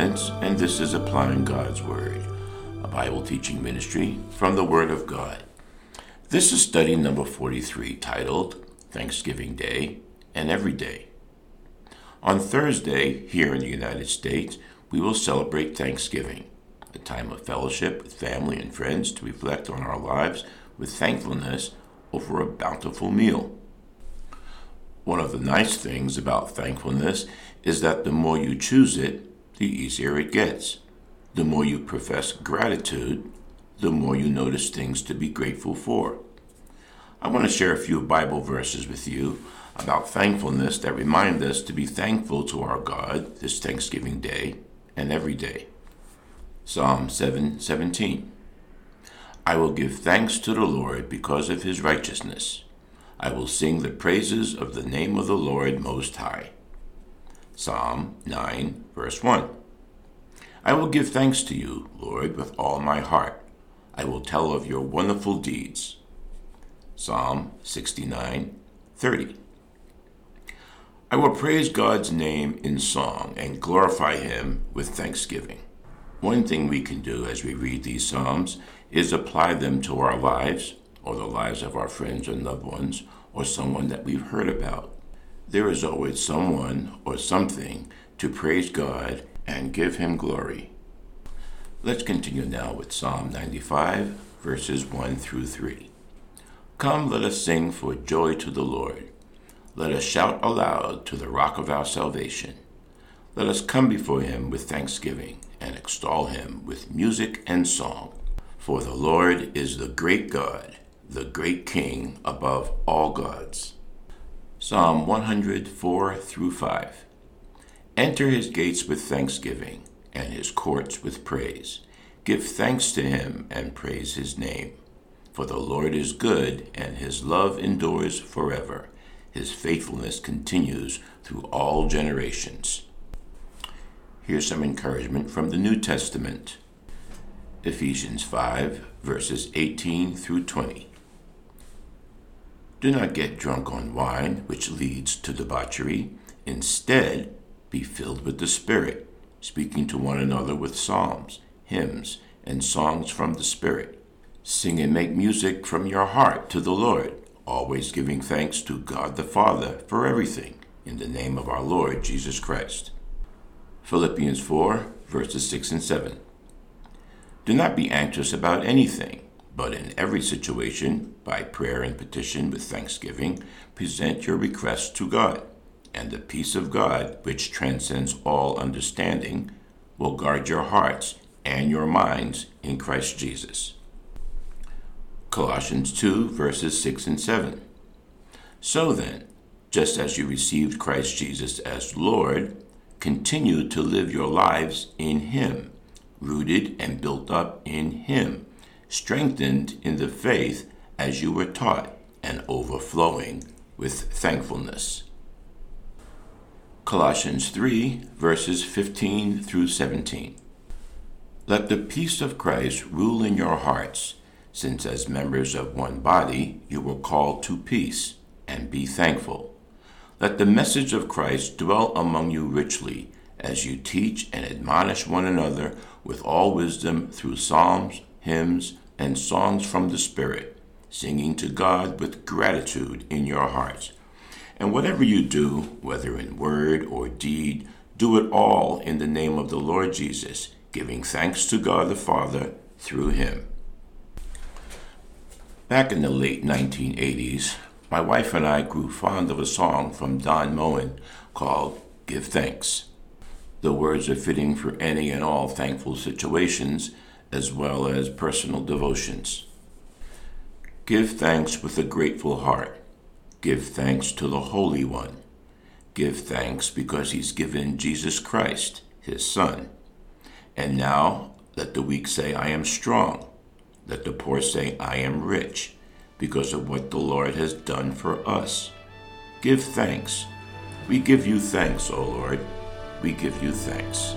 Spence, and this is Applying God's Word, a Bible teaching ministry from the Word of God. This is study number 43 titled Thanksgiving Day and Every Day. On Thursday, here in the United States, we will celebrate Thanksgiving, a time of fellowship with family and friends to reflect on our lives with thankfulness over a bountiful meal. One of the nice things about thankfulness is that the more you choose it, the easier it gets. The more you profess gratitude, the more you notice things to be grateful for. I want to share a few Bible verses with you about thankfulness that remind us to be thankful to our God this Thanksgiving Day and every day. Psalm 7 17. I will give thanks to the Lord because of his righteousness. I will sing the praises of the name of the Lord Most High. Psalm 9, verse 1. I will give thanks to you, Lord, with all my heart. I will tell of your wonderful deeds. Psalm 69, 30. I will praise God's name in song and glorify him with thanksgiving. One thing we can do as we read these Psalms is apply them to our lives, or the lives of our friends and loved ones, or someone that we've heard about. There is always someone or something to praise God and give Him glory. Let's continue now with Psalm 95, verses 1 through 3. Come, let us sing for joy to the Lord. Let us shout aloud to the rock of our salvation. Let us come before him with thanksgiving and extol him with music and song. For the Lord is the great God, the great King above all gods. Psalm 104 through 5. Enter his gates with thanksgiving, and his courts with praise. Give thanks to him and praise his name. For the Lord is good, and his love endures forever. His faithfulness continues through all generations. Here's some encouragement from the New Testament Ephesians 5, verses 18 through 20. Do not get drunk on wine, which leads to debauchery. Instead, be filled with the Spirit, speaking to one another with psalms, hymns, and songs from the Spirit. Sing and make music from your heart to the Lord, always giving thanks to God the Father for everything, in the name of our Lord Jesus Christ. Philippians 4, verses 6 and 7. Do not be anxious about anything but in every situation, by prayer and petition with thanksgiving, present your requests to God, and the peace of God, which transcends all understanding, will guard your hearts and your minds in Christ Jesus. Colossians 2, verses 6 and 7. So then, just as you received Christ Jesus as Lord, continue to live your lives in Him, rooted and built up in Him strengthened in the faith as you were taught, and overflowing with thankfulness. Colossians 3, verses 15 through 17. Let the peace of Christ rule in your hearts, since as members of one body you were called to peace, and be thankful. Let the message of Christ dwell among you richly, as you teach and admonish one another with all wisdom through psalms, hymns, and songs from the Spirit, singing to God with gratitude in your hearts. And whatever you do, whether in word or deed, do it all in the name of the Lord Jesus, giving thanks to God the Father through him. Back in the late 1980s, my wife and I grew fond of a song from Don Moen called Give Thanks. The words are fitting for any and all thankful situations as well as personal devotions. Give thanks with a grateful heart. Give thanks to the Holy One. Give thanks because He's given Jesus Christ, His Son. And now let the weak say, I am strong. Let the poor say, I am rich, because of what the Lord has done for us. Give thanks. We give you thanks, O Lord. We give you thanks.